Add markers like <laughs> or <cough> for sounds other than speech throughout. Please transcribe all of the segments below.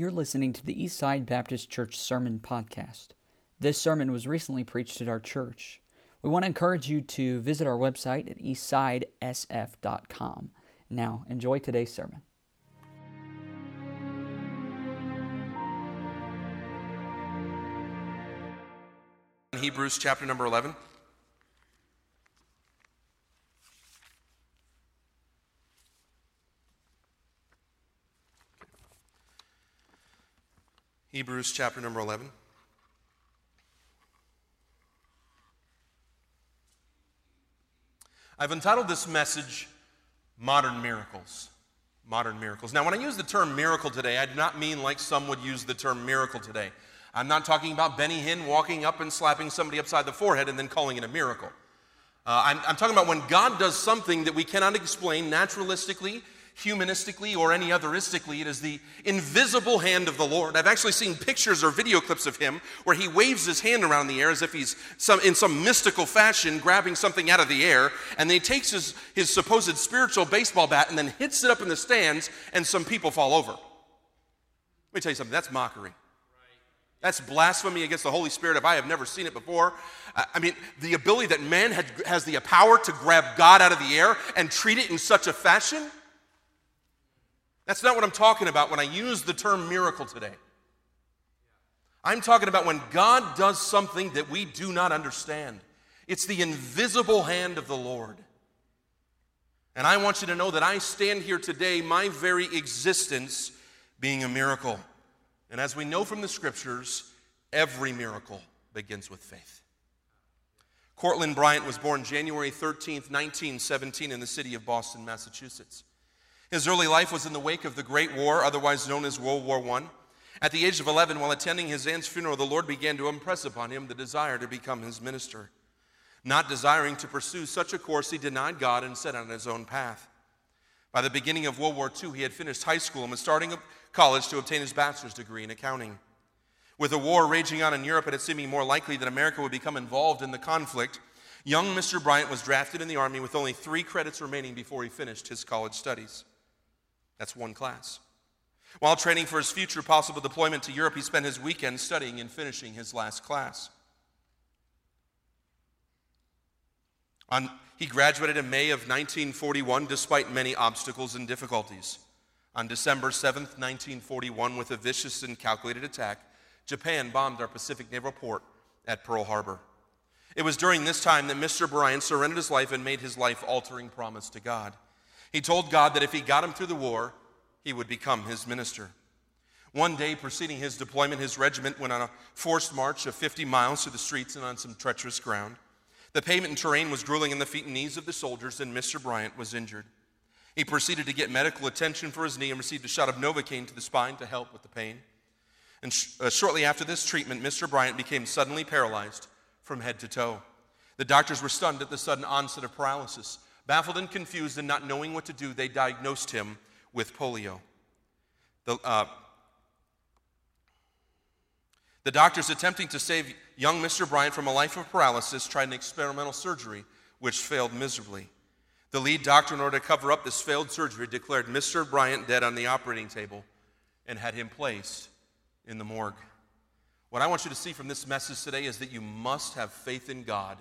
You're listening to the Eastside Baptist Church Sermon Podcast. This sermon was recently preached at our church. We want to encourage you to visit our website at eastsidesf.com. Now, enjoy today's sermon. Hebrews chapter number 11. Hebrews chapter number 11. I've entitled this message Modern Miracles. Modern Miracles. Now, when I use the term miracle today, I do not mean like some would use the term miracle today. I'm not talking about Benny Hinn walking up and slapping somebody upside the forehead and then calling it a miracle. Uh, I'm, I'm talking about when God does something that we cannot explain naturalistically humanistically or any otheristically. It is the invisible hand of the Lord. I've actually seen pictures or video clips of him where he waves his hand around the air as if he's some, in some mystical fashion grabbing something out of the air. And then he takes his, his supposed spiritual baseball bat and then hits it up in the stands, and some people fall over. Let me tell you something that's mockery. That's blasphemy against the Holy Spirit if I have never seen it before. I mean, the ability that man had, has the power to grab God out of the air and treat it in such a fashion that's not what I'm talking about when I use the term miracle today. I'm talking about when God does something that we do not understand. It's the invisible hand of the Lord. And I want you to know that I stand here today, my very existence being a miracle. And as we know from the scriptures, every miracle begins with faith. Cortland Bryant was born January 13th, 1917, in the city of Boston, Massachusetts. His early life was in the wake of the Great War, otherwise known as World War I. At the age of 11, while attending his aunt's funeral, the Lord began to impress upon him the desire to become his minister. Not desiring to pursue such a course, he denied God and set on his own path. By the beginning of World War II, he had finished high school and was starting college to obtain his bachelor's degree in accounting. With the war raging on in Europe and it seeming more likely that America would become involved in the conflict, young Mr. Bryant was drafted in the Army with only three credits remaining before he finished his college studies. That's one class. While training for his future possible deployment to Europe, he spent his weekend studying and finishing his last class. On, he graduated in May of 1941 despite many obstacles and difficulties. On December 7th, 1941, with a vicious and calculated attack, Japan bombed our Pacific naval port at Pearl Harbor. It was during this time that Mr. Bryant surrendered his life and made his life altering promise to God. He told God that if he got him through the war, he would become his minister. One day preceding his deployment, his regiment went on a forced march of 50 miles through the streets and on some treacherous ground. The pavement and terrain was grueling in the feet and knees of the soldiers, and Mr. Bryant was injured. He proceeded to get medical attention for his knee and received a shot of Novocaine to the spine to help with the pain. And sh- uh, shortly after this treatment, Mr. Bryant became suddenly paralyzed from head to toe. The doctors were stunned at the sudden onset of paralysis. Baffled and confused and not knowing what to do, they diagnosed him with polio. The, uh, the doctors attempting to save young Mr. Bryant from a life of paralysis tried an experimental surgery, which failed miserably. The lead doctor, in order to cover up this failed surgery, declared Mr. Bryant dead on the operating table and had him placed in the morgue. What I want you to see from this message today is that you must have faith in God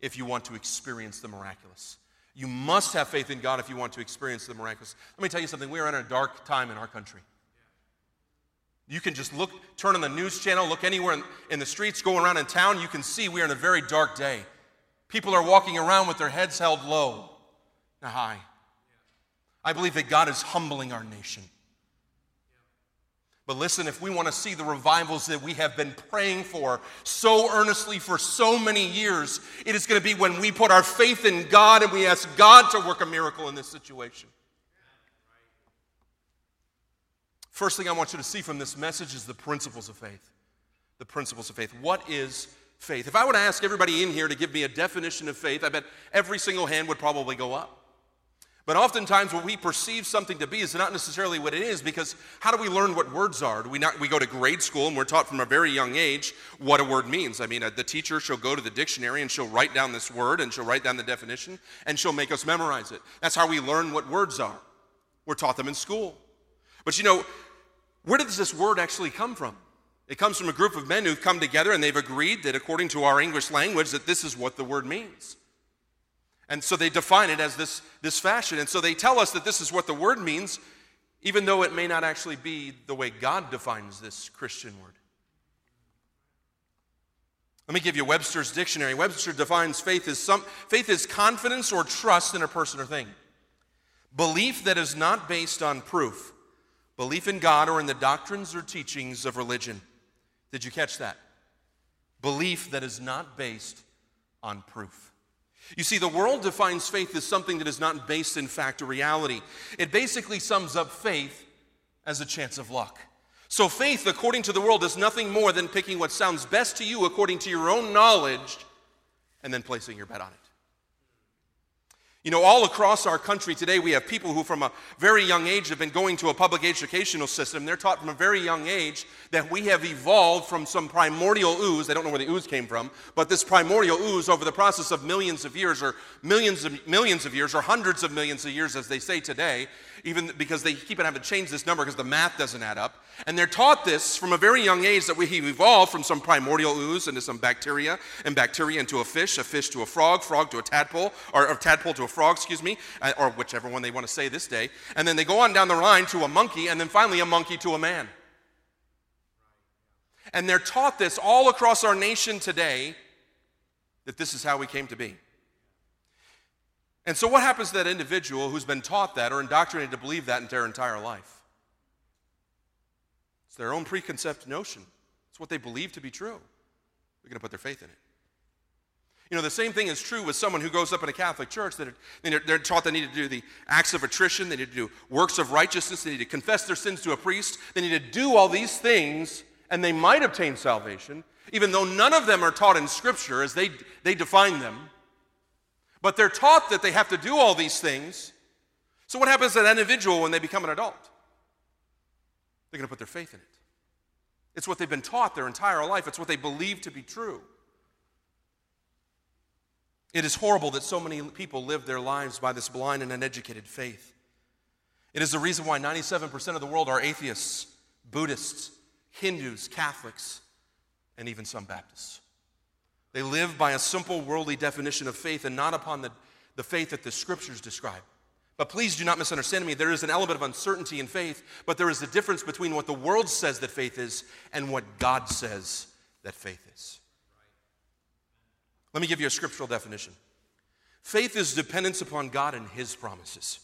if you want to experience the miraculous. You must have faith in God if you want to experience the miraculous. Let me tell you something. We are in a dark time in our country. You can just look, turn on the news channel, look anywhere in, in the streets, go around in town, you can see we are in a very dark day. People are walking around with their heads held low, not high. I believe that God is humbling our nation. But listen, if we want to see the revivals that we have been praying for so earnestly for so many years, it is going to be when we put our faith in God and we ask God to work a miracle in this situation. First thing I want you to see from this message is the principles of faith. The principles of faith. What is faith? If I were to ask everybody in here to give me a definition of faith, I bet every single hand would probably go up. But oftentimes, what we perceive something to be is not necessarily what it is because how do we learn what words are? Do we, not, we go to grade school and we're taught from a very young age what a word means. I mean, uh, the teacher, she'll go to the dictionary and she'll write down this word and she'll write down the definition and she'll make us memorize it. That's how we learn what words are. We're taught them in school. But you know, Where does this word actually come from? It comes from a group of men who've come together and they've agreed that according to our English language that this is what the word means. And so they define it as this, this fashion. And so they tell us that this is what the word means, even though it may not actually be the way God defines this Christian word. Let me give you Webster's dictionary. Webster defines faith as some faith is confidence or trust in a person or thing. Belief that is not based on proof. Belief in God or in the doctrines or teachings of religion. Did you catch that? Belief that is not based on proof. You see, the world defines faith as something that is not based in fact or reality. It basically sums up faith as a chance of luck. So, faith, according to the world, is nothing more than picking what sounds best to you according to your own knowledge and then placing your bet on it. You know, all across our country today, we have people who, from a very young age, have been going to a public educational system. They're taught from a very young age that we have evolved from some primordial ooze. They don't know where the ooze came from, but this primordial ooze, over the process of millions of years, or millions of millions of years, or hundreds of millions of years, as they say today, even because they keep on having to change this number because the math doesn't add up. And they're taught this from a very young age that we evolved from some primordial ooze into some bacteria, and bacteria into a fish, a fish to a frog, frog to a tadpole, or a tadpole to a frog, excuse me, uh, or whichever one they want to say this day. And then they go on down the line to a monkey, and then finally a monkey to a man. And they're taught this all across our nation today that this is how we came to be. And so, what happens to that individual who's been taught that or indoctrinated to believe that in their entire life? It's their own preconceived notion. It's what they believe to be true. They're going to put their faith in it. You know, the same thing is true with someone who goes up in a Catholic church that are, they're taught they need to do the acts of attrition, they need to do works of righteousness, they need to confess their sins to a priest, they need to do all these things, and they might obtain salvation, even though none of them are taught in Scripture as they, they define them. But they're taught that they have to do all these things. So, what happens to that individual when they become an adult? They're going to put their faith in it. It's what they've been taught their entire life, it's what they believe to be true. It is horrible that so many people live their lives by this blind and uneducated faith. It is the reason why 97% of the world are atheists, Buddhists, Hindus, Catholics, and even some Baptists. They live by a simple worldly definition of faith and not upon the, the faith that the scriptures describe. But please do not misunderstand me. There is an element of uncertainty in faith, but there is a difference between what the world says that faith is and what God says that faith is. Let me give you a scriptural definition faith is dependence upon God and His promises.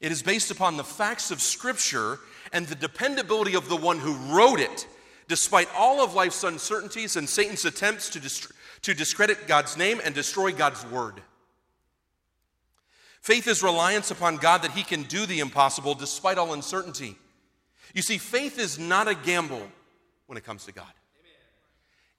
It is based upon the facts of Scripture and the dependability of the one who wrote it, despite all of life's uncertainties and Satan's attempts to, dist- to discredit God's name and destroy God's word. Faith is reliance upon God that He can do the impossible despite all uncertainty. You see, faith is not a gamble when it comes to God,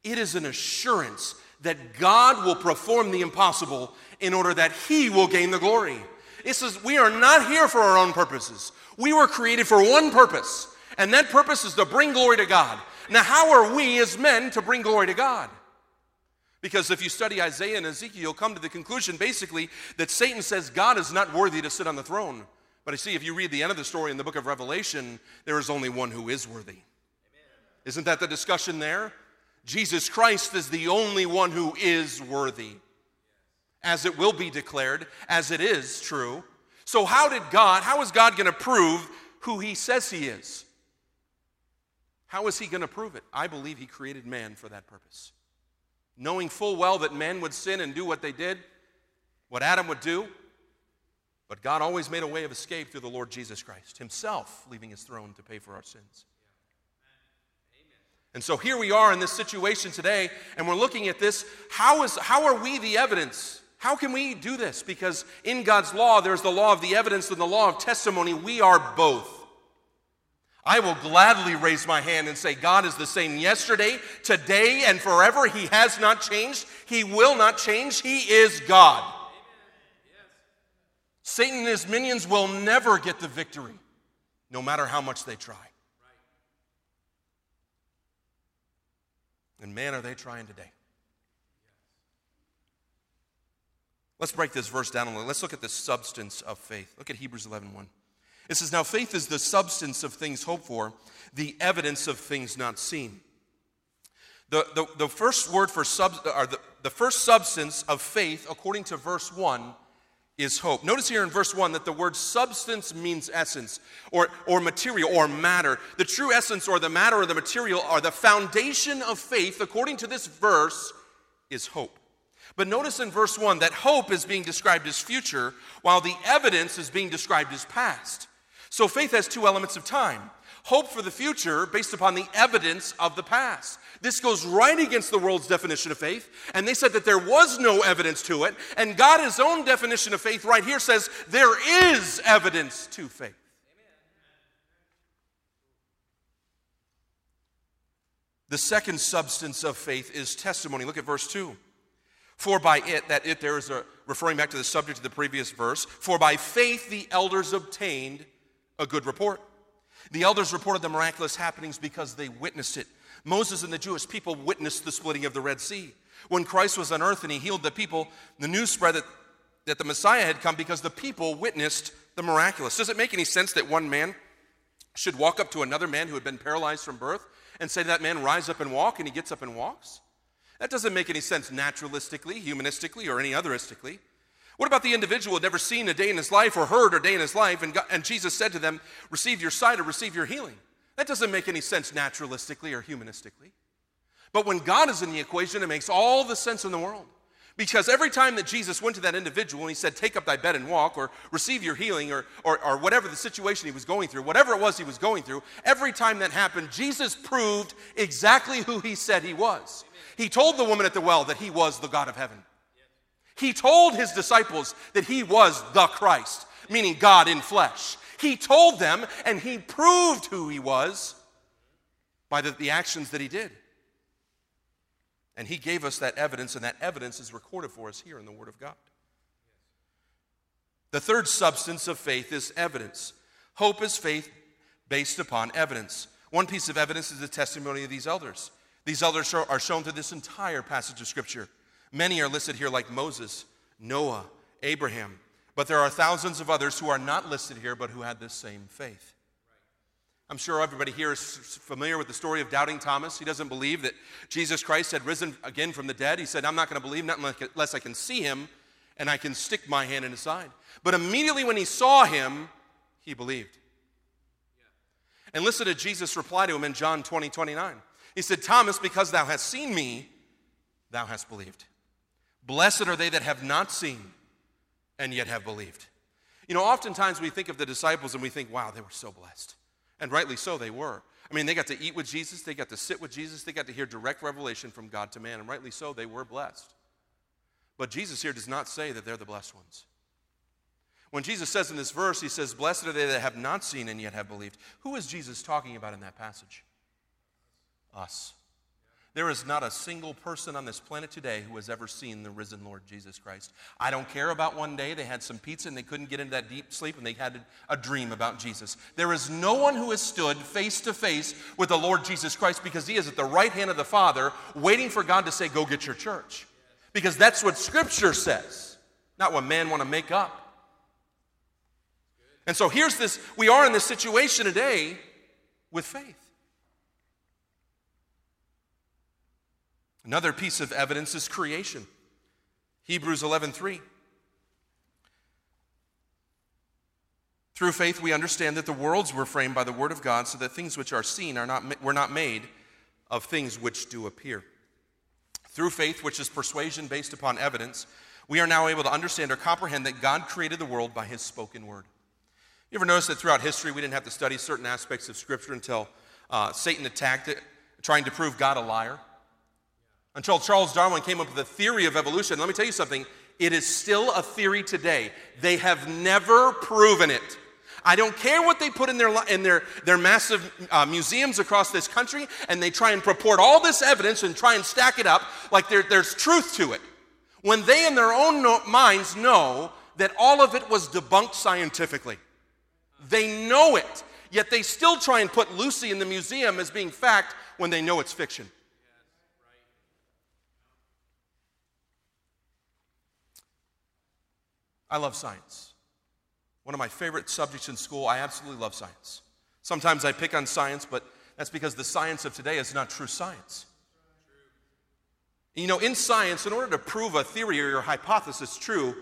it is an assurance that God will perform the impossible in order that He will gain the glory. It says we are not here for our own purposes. We were created for one purpose, and that purpose is to bring glory to God. Now, how are we as men to bring glory to God? Because if you study Isaiah and Ezekiel, you'll come to the conclusion basically that Satan says God is not worthy to sit on the throne. But I see, if you read the end of the story in the book of Revelation, there is only one who is worthy. Amen. Isn't that the discussion there? Jesus Christ is the only one who is worthy, as it will be declared, as it is true. So, how did God, how is God going to prove who he says he is? How is he going to prove it? I believe he created man for that purpose. Knowing full well that men would sin and do what they did, what Adam would do, but God always made a way of escape through the Lord Jesus Christ, himself leaving his throne to pay for our sins. And so here we are in this situation today, and we're looking at this. How, is, how are we the evidence? How can we do this? Because in God's law, there's the law of the evidence and the law of testimony. We are both. I will gladly raise my hand and say, God is the same yesterday, today, and forever. He has not changed. He will not change. He is God. Satan and his minions will never get the victory, no matter how much they try. And man, are they trying today. Let's break this verse down a little. Let's look at the substance of faith. Look at Hebrews 11 1. It says, Now faith is the substance of things hoped for, the evidence of things not seen. The, the, the first word for sub, or the, the first substance of faith, according to verse 1, is hope. Notice here in verse 1 that the word substance means essence or, or material or matter. The true essence or the matter or the material are the foundation of faith, according to this verse, is hope. But notice in verse 1 that hope is being described as future, while the evidence is being described as past. So faith has two elements of time hope for the future based upon the evidence of the past. This goes right against the world's definition of faith, and they said that there was no evidence to it, and God, his own definition of faith, right here says there is evidence to faith. The second substance of faith is testimony. Look at verse 2. For by it, that it there is a referring back to the subject of the previous verse, for by faith the elders obtained a good report. The elders reported the miraculous happenings because they witnessed it. Moses and the Jewish people witnessed the splitting of the Red Sea. When Christ was on earth and he healed the people, the news spread that, that the Messiah had come because the people witnessed the miraculous. Does it make any sense that one man should walk up to another man who had been paralyzed from birth and say to that man, Rise up and walk, and he gets up and walks? That doesn't make any sense naturalistically, humanistically, or any otheristically. What about the individual who had never seen a day in his life or heard a day in his life, and, God, and Jesus said to them, Receive your sight or receive your healing? That doesn't make any sense naturalistically or humanistically. But when God is in the equation, it makes all the sense in the world. Because every time that Jesus went to that individual and he said, Take up thy bed and walk, or receive your healing, or, or, or, whatever the situation he was going through, whatever it was he was going through, every time that happened, Jesus proved exactly who he said he was. He told the woman at the well that he was the God of heaven. He told his disciples that he was the Christ, meaning God in flesh. He told them and he proved who he was by the, the actions that he did. And he gave us that evidence, and that evidence is recorded for us here in the Word of God. The third substance of faith is evidence. Hope is faith based upon evidence. One piece of evidence is the testimony of these elders. These elders are shown through this entire passage of Scripture. Many are listed here, like Moses, Noah, Abraham, but there are thousands of others who are not listed here, but who had this same faith. I'm sure everybody here is familiar with the story of doubting Thomas. He doesn't believe that Jesus Christ had risen again from the dead. He said, I'm not going to believe not unless I can see him and I can stick my hand in his side. But immediately when he saw him, he believed. And listen to Jesus' reply to him in John 20, 29. He said, Thomas, because thou hast seen me, thou hast believed. Blessed are they that have not seen and yet have believed. You know, oftentimes we think of the disciples and we think, wow, they were so blessed. And rightly so, they were. I mean, they got to eat with Jesus, they got to sit with Jesus, they got to hear direct revelation from God to man, and rightly so, they were blessed. But Jesus here does not say that they're the blessed ones. When Jesus says in this verse, he says, Blessed are they that have not seen and yet have believed. Who is Jesus talking about in that passage? us. There is not a single person on this planet today who has ever seen the risen Lord Jesus Christ. I don't care about one day they had some pizza and they couldn't get into that deep sleep and they had a dream about Jesus. There is no one who has stood face to face with the Lord Jesus Christ because he is at the right hand of the Father waiting for God to say, Go get your church. Because that's what Scripture says, not what man want to make up. And so here's this we are in this situation today with faith. Another piece of evidence is creation. Hebrews 11:3. Through faith we understand that the worlds were framed by the word of God so that things which are seen are not were not made of things which do appear. Through faith, which is persuasion based upon evidence, we are now able to understand or comprehend that God created the world by his spoken word. You ever notice that throughout history we didn't have to study certain aspects of Scripture until uh, Satan attacked it, trying to prove God a liar? Until Charles Darwin came up with the theory of evolution. Let me tell you something, it is still a theory today. They have never proven it. I don't care what they put in their, in their, their massive uh, museums across this country, and they try and purport all this evidence and try and stack it up like there, there's truth to it. When they, in their own no- minds, know that all of it was debunked scientifically. They know it, yet they still try and put Lucy in the museum as being fact when they know it's fiction. I love science. One of my favorite subjects in school. I absolutely love science. Sometimes I pick on science, but that's because the science of today is not true science. You know, in science, in order to prove a theory or your hypothesis true,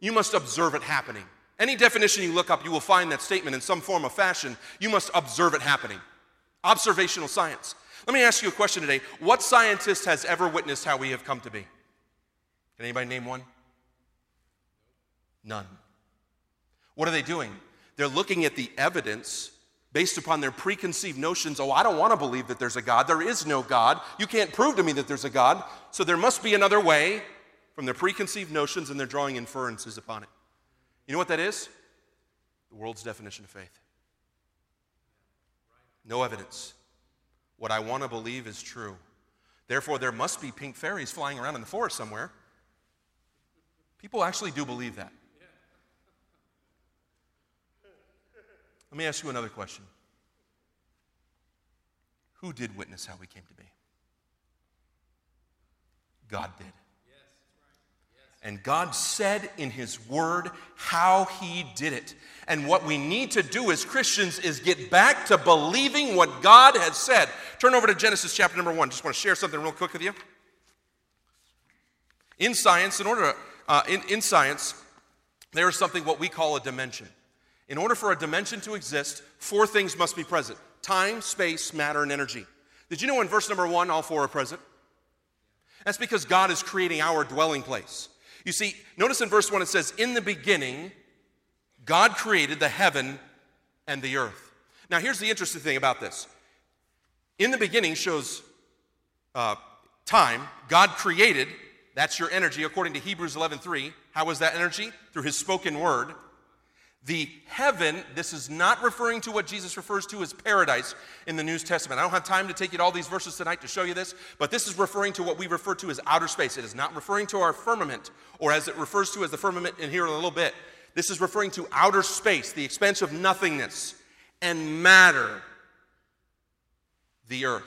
you must observe it happening. Any definition you look up, you will find that statement in some form or fashion. You must observe it happening. Observational science. Let me ask you a question today. What scientist has ever witnessed how we have come to be? Can anybody name one? None. What are they doing? They're looking at the evidence based upon their preconceived notions. Oh, I don't want to believe that there's a God. There is no God. You can't prove to me that there's a God. So there must be another way from their preconceived notions, and they're drawing inferences upon it. You know what that is? The world's definition of faith. No evidence. What I want to believe is true. Therefore, there must be pink fairies flying around in the forest somewhere. People actually do believe that. Let me ask you another question Who did witness how we came to be? God did. And God said in His Word how He did it. And what we need to do as Christians is get back to believing what God has said. Turn over to Genesis chapter number one. Just want to share something real quick with you. In science, in order to, uh, in, in science, there is something what we call a dimension. In order for a dimension to exist, four things must be present time, space, matter, and energy. Did you know in verse number one, all four are present? That's because God is creating our dwelling place. You see, notice in verse 1 it says, In the beginning, God created the heaven and the earth. Now, here's the interesting thing about this. In the beginning shows uh, time. God created, that's your energy, according to Hebrews 11.3. How was that energy? Through his spoken word. The heaven, this is not referring to what Jesus refers to as paradise in the New Testament. I don't have time to take you to all these verses tonight to show you this, but this is referring to what we refer to as outer space. It is not referring to our firmament, or as it refers to as the firmament in here in a little bit. This is referring to outer space, the expanse of nothingness, and matter. The earth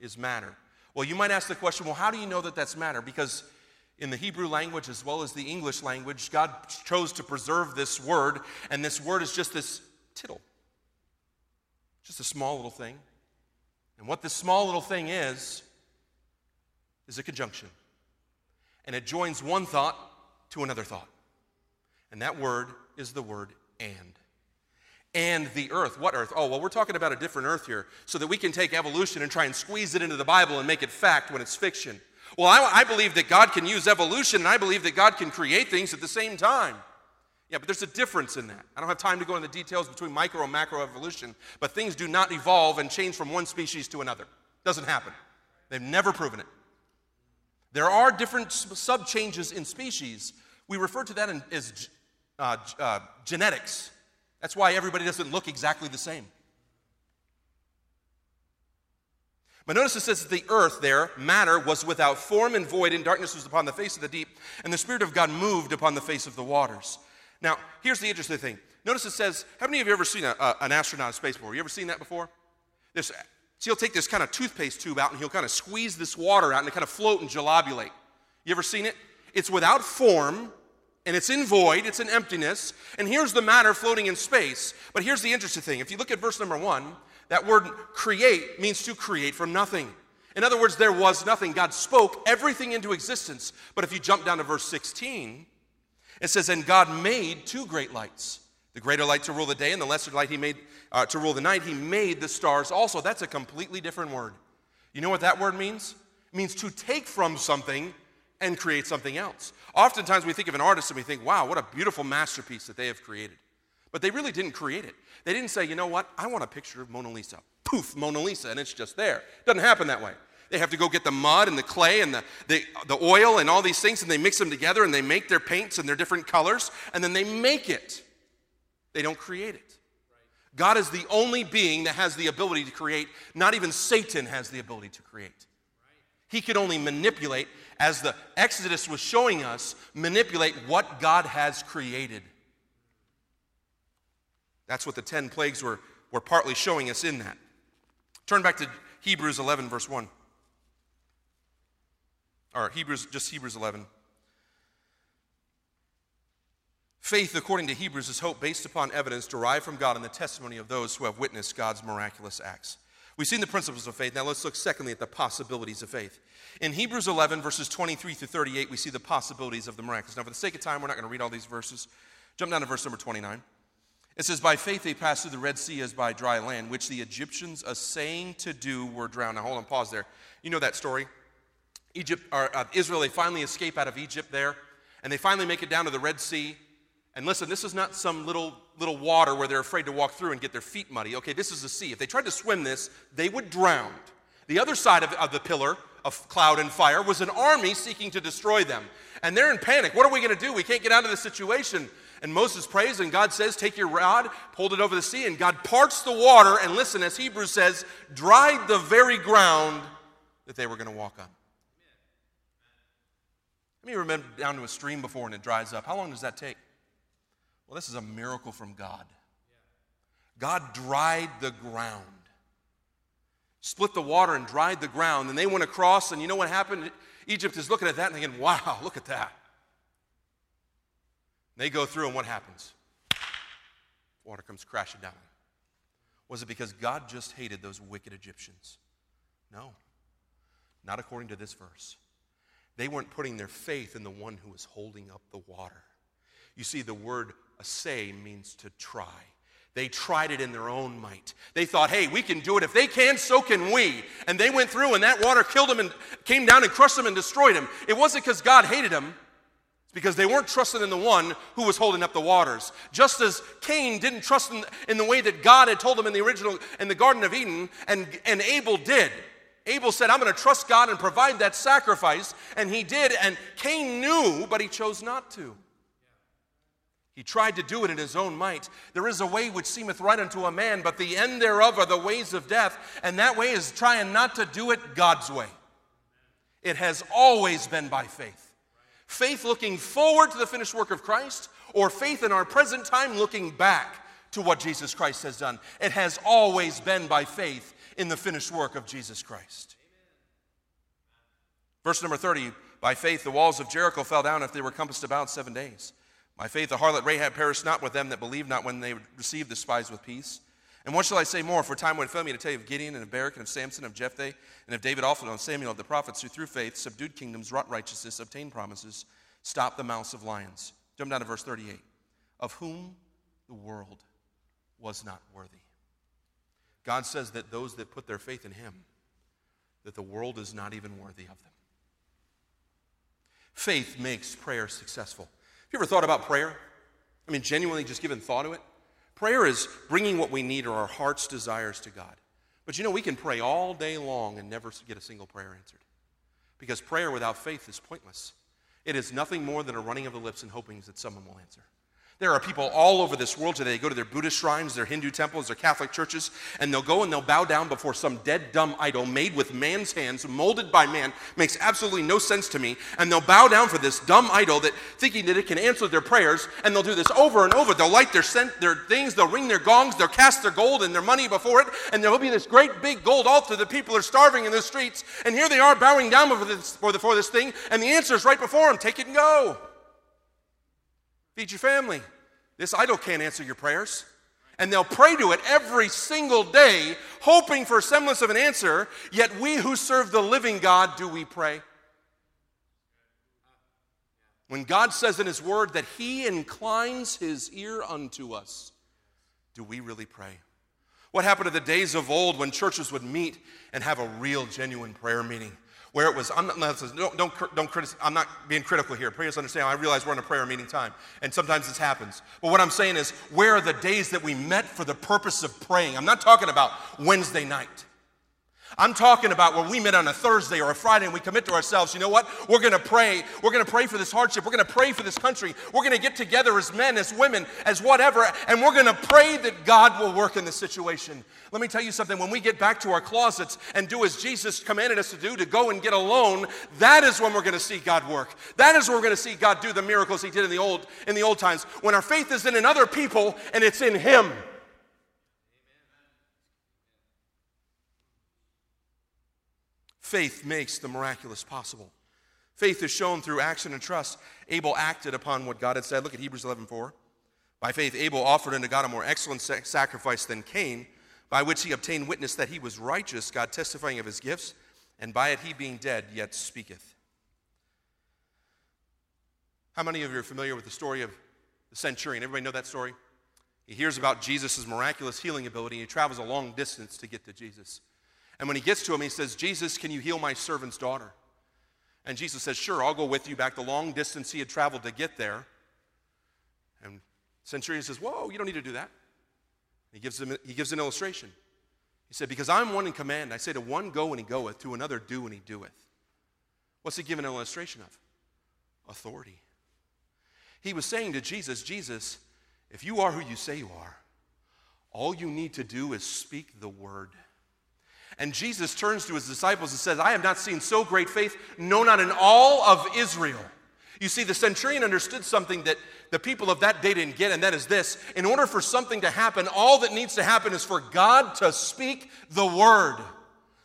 is matter. Well, you might ask the question well, how do you know that that's matter? Because in the Hebrew language as well as the English language, God chose to preserve this word, and this word is just this tittle, just a small little thing. And what this small little thing is, is a conjunction. And it joins one thought to another thought. And that word is the word and. And the earth. What earth? Oh, well, we're talking about a different earth here so that we can take evolution and try and squeeze it into the Bible and make it fact when it's fiction. Well, I, I, believe that God can use evolution and I believe that God can create things at the same time. Yeah, but there's a difference in that. I don't have time to go into the details between micro and macro evolution, but things do not evolve and change from one species to another. Doesn't happen. They've never proven it. There are different sub changes in species. We refer to that in, as uh, uh, genetics. That's why everybody doesn't look exactly the same. But notice it says that the earth there, matter, was without form and void, and darkness was upon the face of the deep, and the Spirit of God moved upon the face of the waters. Now, here's the interesting thing. Notice it says, how many of you ever seen a, a, an astronaut in space before? You ever seen that before? This, so he'll take this kind of toothpaste tube out and he'll kind of squeeze this water out and it kind of float and gelobulate. You ever seen it? It's without form and it's in void, it's in emptiness, and here's the matter floating in space. But here's the interesting thing. If you look at verse number one, that word create means to create from nothing. In other words, there was nothing. God spoke everything into existence. But if you jump down to verse 16, it says, And God made two great lights the greater light to rule the day, and the lesser light he made uh, to rule the night. He made the stars also. That's a completely different word. You know what that word means? It means to take from something and create something else. Oftentimes we think of an artist and we think, wow, what a beautiful masterpiece that they have created. But they really didn't create it. They didn't say, you know what, I want a picture of Mona Lisa. Poof, Mona Lisa, and it's just there. It doesn't happen that way. They have to go get the mud and the clay and the, the, the oil and all these things, and they mix them together and they make their paints and their different colors, and then they make it. They don't create it. God is the only being that has the ability to create. Not even Satan has the ability to create. He could only manipulate, as the Exodus was showing us, manipulate what God has created. That's what the 10 plagues were, were partly showing us in that. Turn back to Hebrews 11, verse 1. Or Hebrews, just Hebrews 11. Faith, according to Hebrews, is hope based upon evidence derived from God and the testimony of those who have witnessed God's miraculous acts. We've seen the principles of faith. Now let's look secondly at the possibilities of faith. In Hebrews 11, verses 23 through 38, we see the possibilities of the miraculous. Now, for the sake of time, we're not going to read all these verses. Jump down to verse number 29. It says, By faith they passed through the Red Sea as by dry land, which the Egyptians, assaying to do, were drowned. Now, hold on, pause there. You know that story. Egypt, or uh, Israel, they finally escape out of Egypt there, and they finally make it down to the Red Sea. And listen, this is not some little, little water where they're afraid to walk through and get their feet muddy. Okay, this is the sea. If they tried to swim this, they would drown. The other side of, of the pillar of cloud and fire was an army seeking to destroy them. And they're in panic. What are we going to do? We can't get out of this situation. And Moses prays, and God says, Take your rod, hold it over the sea, and God parts the water, and listen, as Hebrews says, dried the very ground that they were going to walk on. Let me remember down to a stream before and it dries up. How long does that take? Well, this is a miracle from God. God dried the ground, split the water and dried the ground. And they went across, and you know what happened? Egypt is looking at that and thinking, wow, look at that. They go through, and what happens? Water comes crashing down. Was it because God just hated those wicked Egyptians? No, not according to this verse. They weren't putting their faith in the one who was holding up the water. You see, the word assay means to try. They tried it in their own might. They thought, hey, we can do it. If they can, so can we. And they went through, and that water killed them and came down and crushed them and destroyed them. It wasn't because God hated them, because they weren't trusting in the one who was holding up the waters. Just as Cain didn't trust in, in the way that God had told him in the original, in the Garden of Eden, and, and Abel did. Abel said, I'm going to trust God and provide that sacrifice. And he did, and Cain knew, but he chose not to. He tried to do it in his own might. There is a way which seemeth right unto a man, but the end thereof are the ways of death. And that way is trying not to do it God's way. It has always been by faith. Faith looking forward to the finished work of Christ, or faith in our present time looking back to what Jesus Christ has done. It has always been by faith in the finished work of Jesus Christ. Verse number 30 By faith, the walls of Jericho fell down if they were compassed about seven days. By faith, the harlot Rahab perished not with them that believed not when they received the spies with peace. And what shall I say more? For time would fail me to tell you of Gideon and of Barak and of Samson, and of Jephthah, and of David also, and of Samuel, of the prophets, who through faith subdued kingdoms, wrought righteousness, obtained promises, stopped the mouths of lions. Jump down to verse 38. Of whom the world was not worthy. God says that those that put their faith in him, that the world is not even worthy of them. Faith makes prayer successful. Have you ever thought about prayer? I mean, genuinely just given thought to it? Prayer is bringing what we need or our heart's desires to God. But you know, we can pray all day long and never get a single prayer answered. Because prayer without faith is pointless. It is nothing more than a running of the lips and hoping that someone will answer. There are people all over this world today. They go to their Buddhist shrines, their Hindu temples, their Catholic churches, and they'll go and they'll bow down before some dead, dumb idol made with man's hands, molded by man. Makes absolutely no sense to me. And they'll bow down for this dumb idol that thinking that it can answer their prayers, and they'll do this over and over. They'll light their, scent, their things, they'll ring their gongs, they'll cast their gold and their money before it, and there'll be this great big gold altar that people are starving in the streets. And here they are bowing down before this, for this thing, and the answer is right before them take it and go. Feed your family. This idol can't answer your prayers. And they'll pray to it every single day, hoping for a semblance of an answer. Yet we who serve the living God, do we pray? When God says in His Word that He inclines His ear unto us, do we really pray? What happened to the days of old when churches would meet and have a real, genuine prayer meeting? Where it was, I'm not, don't, don't, don't criticize, I'm not being critical here. Please understand, I realize we're in a prayer meeting time, and sometimes this happens. But what I'm saying is, where are the days that we met for the purpose of praying? I'm not talking about Wednesday night. I'm talking about when we meet on a Thursday or a Friday and we commit to ourselves, you know what? We're going to pray. We're going to pray for this hardship. We're going to pray for this country. We're going to get together as men, as women, as whatever, and we're going to pray that God will work in this situation. Let me tell you something. When we get back to our closets and do as Jesus commanded us to do, to go and get alone, that is when we're going to see God work. That is when we're going to see God do the miracles He did in the old in the old times. When our faith is in other people and it's in Him. Faith makes the miraculous possible. Faith is shown through action and trust. Abel acted upon what God had said. Look at Hebrews 11:4. By faith, Abel offered unto God a more excellent sacrifice than Cain, by which he obtained witness that he was righteous, God testifying of his gifts, and by it he being dead yet speaketh. How many of you are familiar with the story of the centurion? Everybody know that story? He hears about Jesus' miraculous healing ability. And he travels a long distance to get to Jesus. And when he gets to him, he says, Jesus, can you heal my servant's daughter? And Jesus says, Sure, I'll go with you back the long distance he had traveled to get there. And centurion says, Whoa, you don't need to do that. He gives, him, he gives an illustration. He said, Because I'm one in command, I say to one, go and he goeth, to another, do and he doeth. What's he giving an illustration of? Authority. He was saying to Jesus, Jesus, if you are who you say you are, all you need to do is speak the word. And Jesus turns to his disciples and says, I have not seen so great faith, no, not in all of Israel. You see, the centurion understood something that the people of that day didn't get, and that is this in order for something to happen, all that needs to happen is for God to speak the word.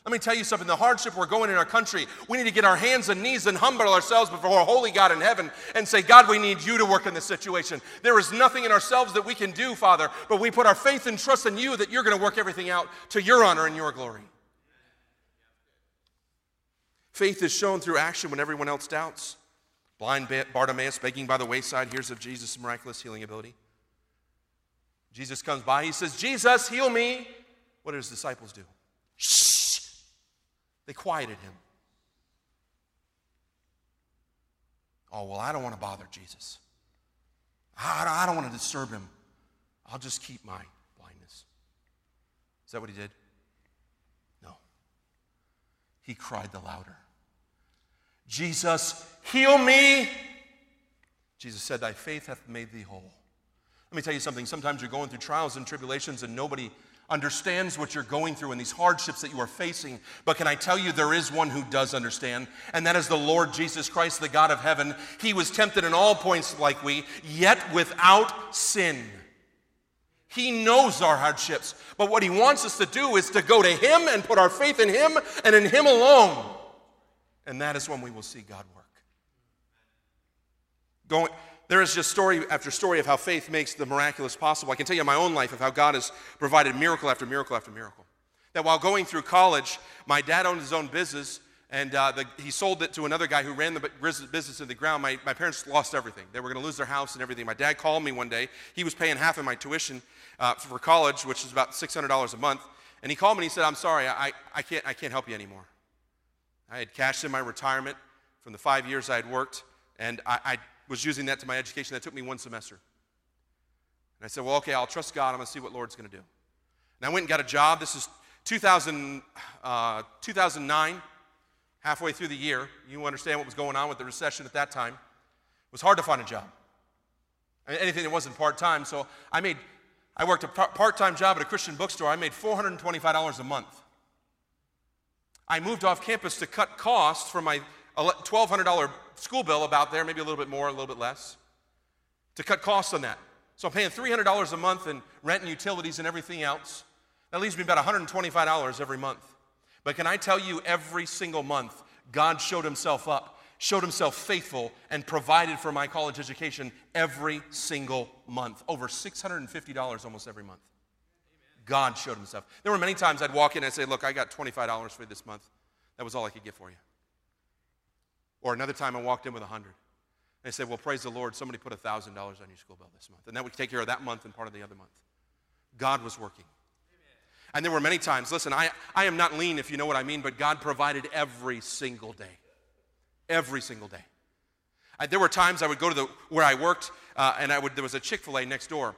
Let me tell you something the hardship we're going in our country, we need to get our hands and knees and humble ourselves before a holy God in heaven and say, God, we need you to work in this situation. There is nothing in ourselves that we can do, Father, but we put our faith and trust in you that you're going to work everything out to your honor and your glory. Faith is shown through action when everyone else doubts. Blind Bartimaeus begging by the wayside hears of Jesus' miraculous healing ability. Jesus comes by, he says, Jesus, heal me. What did his disciples do? Shh! They quieted him. Oh, well, I don't want to bother Jesus. I don't want to disturb him. I'll just keep my blindness. Is that what he did? No. He cried the louder. Jesus, heal me. Jesus said, Thy faith hath made thee whole. Let me tell you something. Sometimes you're going through trials and tribulations and nobody understands what you're going through and these hardships that you are facing. But can I tell you, there is one who does understand, and that is the Lord Jesus Christ, the God of heaven. He was tempted in all points like we, yet without sin. He knows our hardships, but what He wants us to do is to go to Him and put our faith in Him and in Him alone. And that is when we will see God work. Going, there is just story after story of how faith makes the miraculous possible. I can tell you in my own life of how God has provided miracle after miracle after miracle. That while going through college, my dad owned his own business, and uh, the, he sold it to another guy who ran the business in the ground. My, my parents lost everything. They were going to lose their house and everything. My dad called me one day. He was paying half of my tuition uh, for college, which is about $600 a month. And he called me and he said, I'm sorry, I, I, can't, I can't help you anymore. I had cashed in my retirement from the five years I had worked, and I, I was using that to my education. That took me one semester. And I said, Well, okay, I'll trust God. I'm going to see what Lord's going to do. And I went and got a job. This is 2000, uh, 2009, halfway through the year. You understand what was going on with the recession at that time. It was hard to find a job. Anything that wasn't part time. So I made, I worked a part time job at a Christian bookstore. I made $425 a month. I moved off campus to cut costs for my $1,200 school bill about there, maybe a little bit more, a little bit less, to cut costs on that. So I'm paying $300 a month in rent and utilities and everything else. That leaves me about $125 every month. But can I tell you, every single month, God showed himself up, showed himself faithful, and provided for my college education every single month. Over $650 almost every month. God showed himself. There were many times I'd walk in and say, Look, I got $25 for you this month. That was all I could get for you. Or another time I walked in with 100 and I said, Well, praise the Lord, somebody put $1,000 on your school bill this month. And that would take care of that month and part of the other month. God was working. And there were many times, listen, I, I am not lean if you know what I mean, but God provided every single day. Every single day. I, there were times I would go to the, where I worked, uh, and I would, there was a Chick fil A next door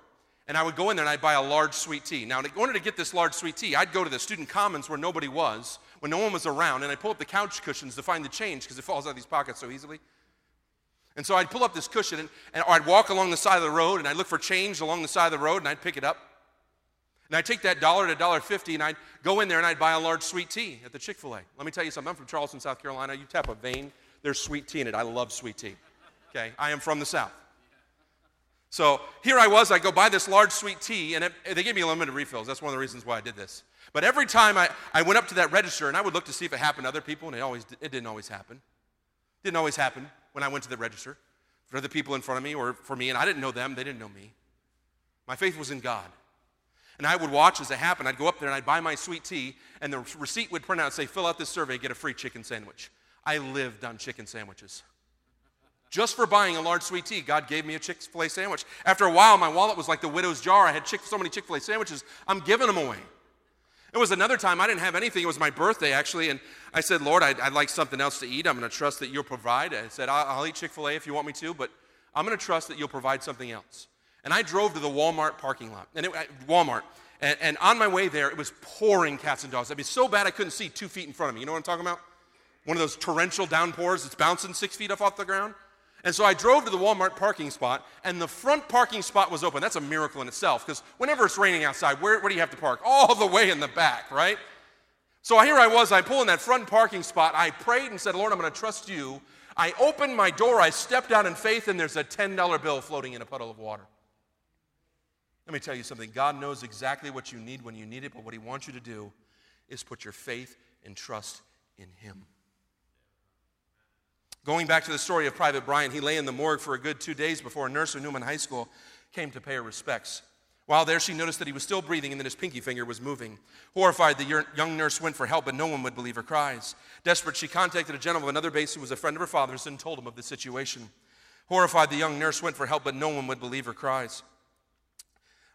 and I would go in there and I'd buy a large sweet tea. Now, in order to get this large sweet tea, I'd go to the student commons where nobody was, when no one was around, and I'd pull up the couch cushions to find the change because it falls out of these pockets so easily. And so I'd pull up this cushion, and, and, I'd walk along the side of the road, and I'd look for change along the side of the road, and I'd pick it up. And I'd take that dollar to dollar fifty, and I'd go in there and I'd buy a large sweet tea at the Chick fil A. Let me tell you something. I'm from Charleston, South Carolina. You tap a vein, there's sweet tea in it. I love sweet tea. Okay? I am from the South. So here I was, I go buy this large sweet tea, and it, they gave me limited refills. That's one of the reasons why I did this. But every time I, I went up to that register, and I would look to see if it happened to other people, and it, always, it didn't always happen. Didn't always happen when I went to the register for the people in front of me or for me, and I didn't know them, they didn't know me. My faith was in God. And I would watch as it happened. I'd go up there and I'd buy my sweet tea, and the receipt would print out and say, fill out this survey, get a free chicken sandwich. I lived on chicken sandwiches. Just for buying a large sweet tea, God gave me a Chick fil A sandwich. After a while, my wallet was like the widow's jar. I had Chick- so many Chick fil A sandwiches, I'm giving them away. It was another time I didn't have anything. It was my birthday, actually. And I said, Lord, I'd, I'd like something else to eat. I'm going to trust that you'll provide. I said, I'll, I'll eat Chick fil A if you want me to, but I'm going to trust that you'll provide something else. And I drove to the Walmart parking lot, and it, uh, Walmart. And, and on my way there, it was pouring cats and dogs. I mean, so bad I couldn't see two feet in front of me. You know what I'm talking about? One of those torrential downpours that's bouncing six feet off, off the ground. And so I drove to the Walmart parking spot, and the front parking spot was open. That's a miracle in itself, because whenever it's raining outside, where, where do you have to park? <laughs> All the way in the back, right? So here I was, I pull in that front parking spot. I prayed and said, Lord, I'm going to trust you. I opened my door, I stepped out in faith, and there's a $10 bill floating in a puddle of water. Let me tell you something God knows exactly what you need when you need it, but what He wants you to do is put your faith and trust in Him. Going back to the story of Private Bryant, he lay in the morgue for a good two days before a nurse at Newman High School came to pay her respects. While there, she noticed that he was still breathing and that his pinky finger was moving. Horrified, the young nurse went for help, but no one would believe her cries. Desperate, she contacted a gentleman of another base who was a friend of her father's and told him of the situation. Horrified, the young nurse went for help, but no one would believe her cries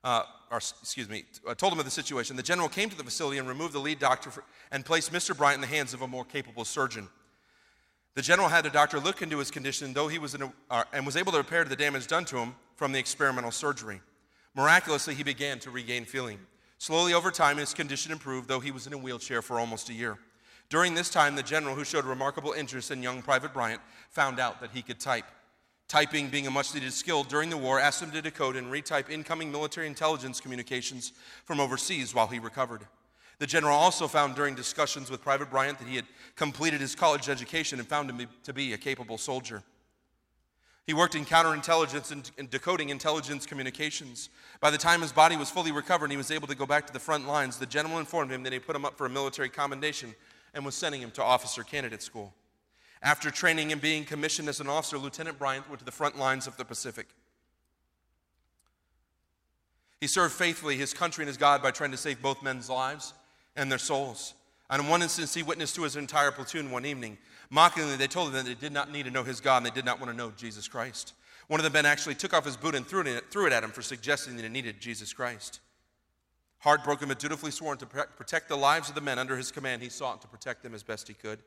uh, or excuse me, uh, told him of the situation. The general came to the facility and removed the lead doctor for, and placed Mr. Bryant in the hands of a more capable surgeon. The general had the doctor look into his condition, though he was a, uh, and was able to repair the damage done to him from the experimental surgery. Miraculously, he began to regain feeling. Slowly over time, his condition improved, though he was in a wheelchair for almost a year. During this time, the general, who showed remarkable interest in young Private Bryant, found out that he could type. Typing being a much needed skill during the war, asked him to decode and retype incoming military intelligence communications from overseas while he recovered. The general also found during discussions with Private Bryant that he had completed his college education and found him to be a capable soldier. He worked in counterintelligence and decoding intelligence communications. By the time his body was fully recovered and he was able to go back to the front lines, the general informed him that he put him up for a military commendation and was sending him to officer candidate school. After training and being commissioned as an officer, Lieutenant Bryant went to the front lines of the Pacific. He served faithfully his country and his God by trying to save both men's lives and their souls. And in one instance, he witnessed to his entire platoon one evening. Mockingly, they told him that they did not need to know his God and they did not want to know Jesus Christ. One of the men actually took off his boot and threw it, threw it at him for suggesting that he needed Jesus Christ. Heartbroken but dutifully sworn to protect the lives of the men under his command, he sought to protect them as best he could.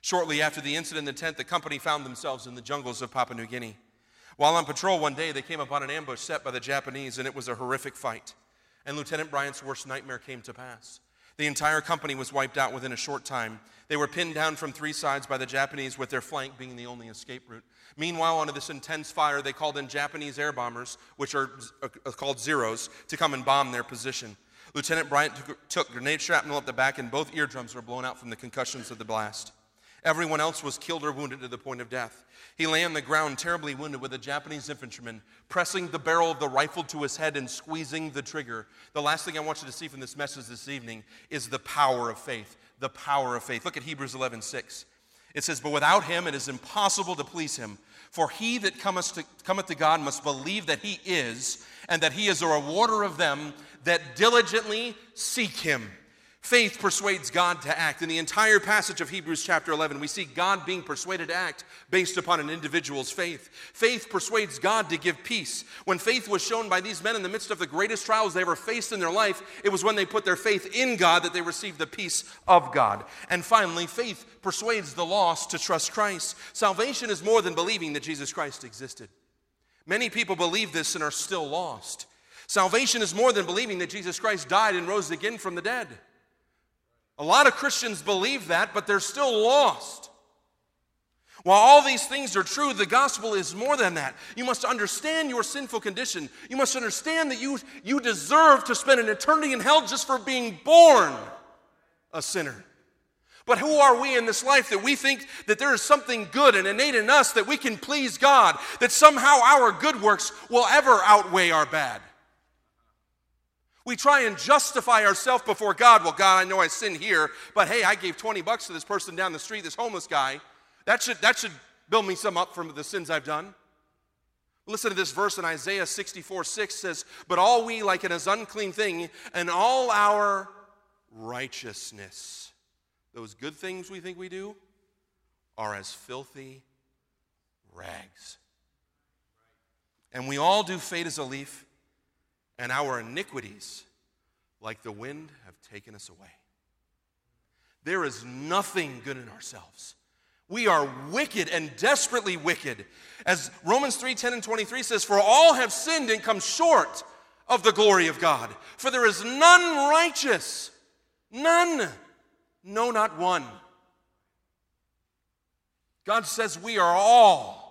Shortly after the incident in the tent, the company found themselves in the jungles of Papua New Guinea. While on patrol one day, they came upon an ambush set by the Japanese, and it was a horrific fight. And Lieutenant Bryant's worst nightmare came to pass. The entire company was wiped out within a short time. They were pinned down from three sides by the Japanese, with their flank being the only escape route. Meanwhile, under this intense fire, they called in Japanese air bombers, which are uh, called Zeros, to come and bomb their position. Lieutenant Bryant took, took grenade shrapnel up the back, and both eardrums were blown out from the concussions of the blast. Everyone else was killed or wounded to the point of death. He lay on the ground, terribly wounded, with a Japanese infantryman pressing the barrel of the rifle to his head and squeezing the trigger. The last thing I want you to see from this message this evening is the power of faith. The power of faith. Look at Hebrews 11 6. It says, But without him it is impossible to please him. For he that cometh to, cometh to God must believe that he is, and that he is a rewarder of them that diligently seek him. Faith persuades God to act. In the entire passage of Hebrews chapter 11, we see God being persuaded to act based upon an individual's faith. Faith persuades God to give peace. When faith was shown by these men in the midst of the greatest trials they ever faced in their life, it was when they put their faith in God that they received the peace of God. And finally, faith persuades the lost to trust Christ. Salvation is more than believing that Jesus Christ existed. Many people believe this and are still lost. Salvation is more than believing that Jesus Christ died and rose again from the dead. A lot of Christians believe that, but they're still lost. While all these things are true, the gospel is more than that. You must understand your sinful condition. You must understand that you, you deserve to spend an eternity in hell just for being born a sinner. But who are we in this life that we think that there is something good and innate in us that we can please God, that somehow our good works will ever outweigh our bad? We try and justify ourselves before God. Well, God, I know I sinned here, but hey, I gave 20 bucks to this person down the street, this homeless guy. That should, that should build me some up from the sins I've done. Listen to this verse in Isaiah 64 6 says, But all we like an unclean thing, and all our righteousness, those good things we think we do, are as filthy rags. And we all do fade as a leaf, and our iniquities, like the wind, have taken us away. There is nothing good in ourselves. We are wicked and desperately wicked. As Romans 3 10 and 23 says, For all have sinned and come short of the glory of God. For there is none righteous, none, no, not one. God says we are all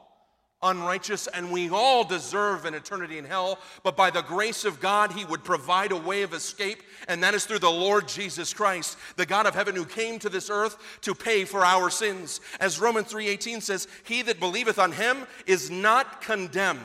unrighteous and we all deserve an eternity in hell, but by the grace of God, He would provide a way of escape, and that is through the Lord Jesus Christ, the God of heaven who came to this earth to pay for our sins. As Romans 3:18 says, He that believeth on him is not condemned,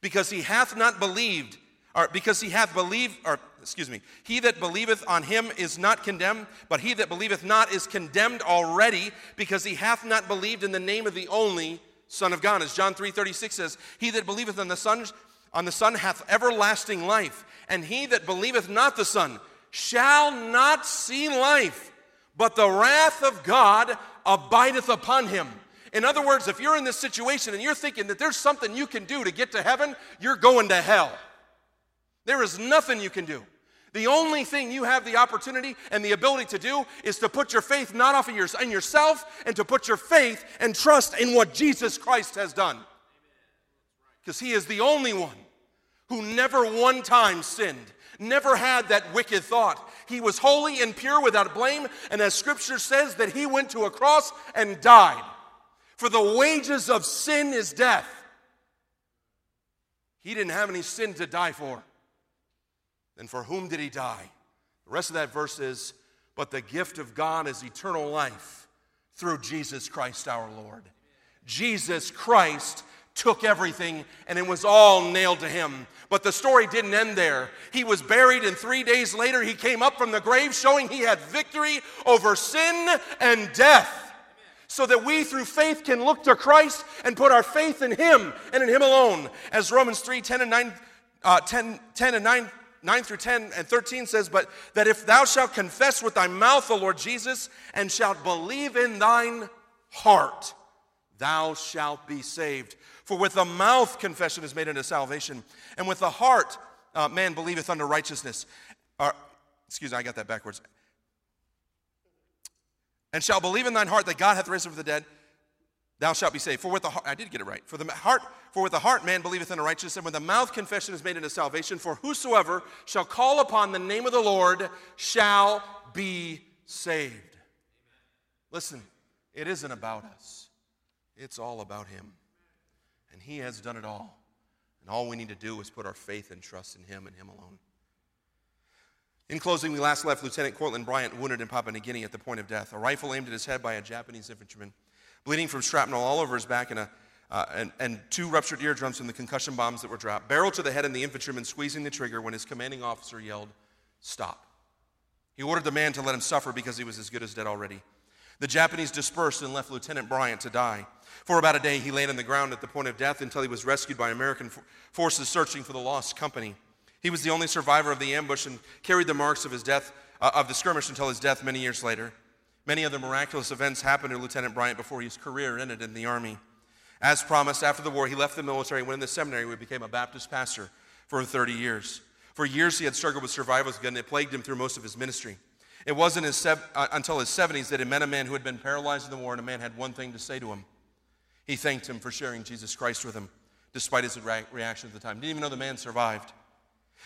because he hath not believed, or because he hath believed, or excuse me, he that believeth on him is not condemned, but he that believeth not is condemned already, because he hath not believed in the name of the only Son of God. As John 3:36 says, He that believeth on the Son, on the Son hath everlasting life, and he that believeth not the Son shall not see life, but the wrath of God abideth upon him. In other words, if you're in this situation and you're thinking that there's something you can do to get to heaven, you're going to hell. There is nothing you can do. The only thing you have the opportunity and the ability to do is to put your faith not off of your, in yourself and to put your faith and trust in what Jesus Christ has done. Because he is the only one who never one time sinned, never had that wicked thought. He was holy and pure without blame, and as scripture says, that he went to a cross and died. For the wages of sin is death. He didn't have any sin to die for. And for whom did he die? The rest of that verse is, But the gift of God is eternal life through Jesus Christ our Lord. Jesus Christ took everything and it was all nailed to him. But the story didn't end there. He was buried, and three days later, he came up from the grave, showing he had victory over sin and death. So that we, through faith, can look to Christ and put our faith in him and in him alone. As Romans 3 10 and 9, uh, 10, 10 and 9 9 through 10 and 13 says, But that if thou shalt confess with thy mouth the Lord Jesus, and shalt believe in thine heart, thou shalt be saved. For with the mouth confession is made unto salvation, and with the heart uh, man believeth unto righteousness. Or, excuse me, I got that backwards. And shall believe in thine heart that God hath risen from the dead, thou shalt be saved. For with the heart, I did get it right. For the heart, for with the heart man believeth in unto righteousness, and with the mouth confession is made unto salvation. For whosoever shall call upon the name of the Lord shall be saved. Listen, it isn't about us. It's all about him. And he has done it all. And all we need to do is put our faith and trust in him and him alone. In closing, we last left Lieutenant Cortland Bryant wounded in Papua New Guinea at the point of death. A rifle aimed at his head by a Japanese infantryman, bleeding from shrapnel all over his back and, a, uh, and, and two ruptured eardrums from the concussion bombs that were dropped. Barrel to the head and the infantryman squeezing the trigger when his commanding officer yelled, Stop. He ordered the man to let him suffer because he was as good as dead already. The Japanese dispersed and left Lieutenant Bryant to die. For about a day, he lay on the ground at the point of death until he was rescued by American forces searching for the lost company. He was the only survivor of the ambush and carried the marks of his death, uh, of the skirmish until his death many years later. Many other miraculous events happened to Lieutenant Bryant before his career ended in the Army. As promised, after the war, he left the military went in the seminary he became a Baptist pastor for 30 years. For years, he had struggled with survival and it plagued him through most of his ministry. It wasn't sev- uh, until his 70s that he met a man who had been paralyzed in the war, and a man had one thing to say to him. He thanked him for sharing Jesus Christ with him, despite his re- reaction at the time. Didn't even know the man survived.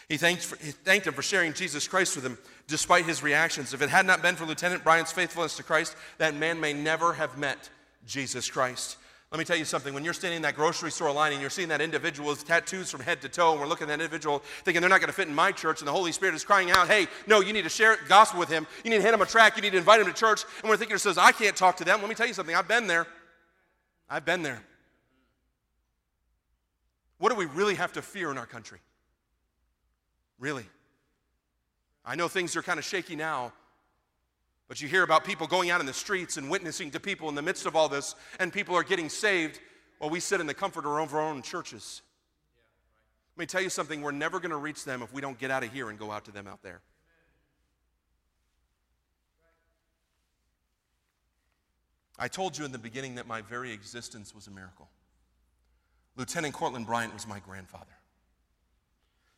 He thanked, for, he thanked him for sharing Jesus Christ with him, despite his reactions. If it had not been for Lieutenant Bryant's faithfulness to Christ, that man may never have met Jesus Christ. Let me tell you something. When you're standing in that grocery store line and you're seeing that individual with tattoos from head to toe, and we're looking at that individual thinking they're not going to fit in my church, and the Holy Spirit is crying out, hey, no, you need to share gospel with him. You need to hand him a track. You need to invite him to church. And we're thinking ourselves, I can't talk to them. Let me tell you something. I've been there. I've been there. What do we really have to fear in our country? Really? I know things are kind of shaky now, But you hear about people going out in the streets and witnessing to people in the midst of all this, and people are getting saved while we sit in the comfort of our own churches. Let me tell you something we're never going to reach them if we don't get out of here and go out to them out there. I told you in the beginning that my very existence was a miracle. Lieutenant Cortland Bryant was my grandfather.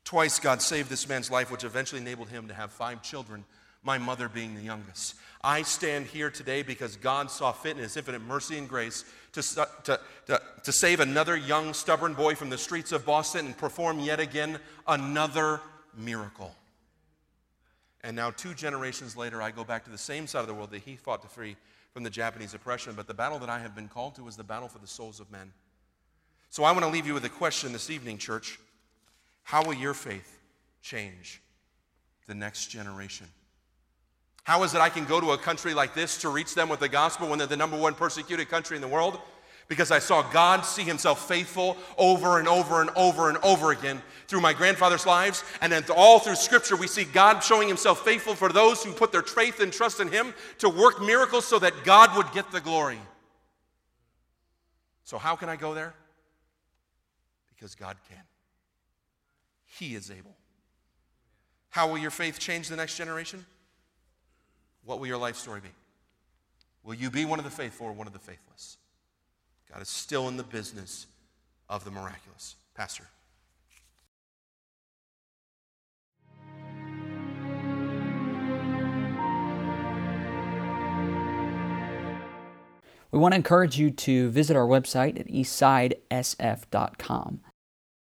Twice, God saved this man's life, which eventually enabled him to have five children, my mother being the youngest. I stand here today because God saw fit in His infinite mercy and grace to, to, to, to save another young, stubborn boy from the streets of Boston and perform yet again another miracle. And now, two generations later, I go back to the same side of the world that he fought to free from the Japanese oppression. But the battle that I have been called to is the battle for the souls of men. So I want to leave you with a question this evening, church. How will your faith change the next generation? How is it I can go to a country like this to reach them with the gospel when they're the number one persecuted country in the world? Because I saw God see himself faithful over and over and over and over again through my grandfather's lives. And then all through scripture, we see God showing himself faithful for those who put their faith and trust in him to work miracles so that God would get the glory. So, how can I go there? Because God can. He is able. How will your faith change the next generation? What will your life story be? Will you be one of the faithful or one of the faithless? God is still in the business of the miraculous. Pastor. We want to encourage you to visit our website at eastsidesf.com.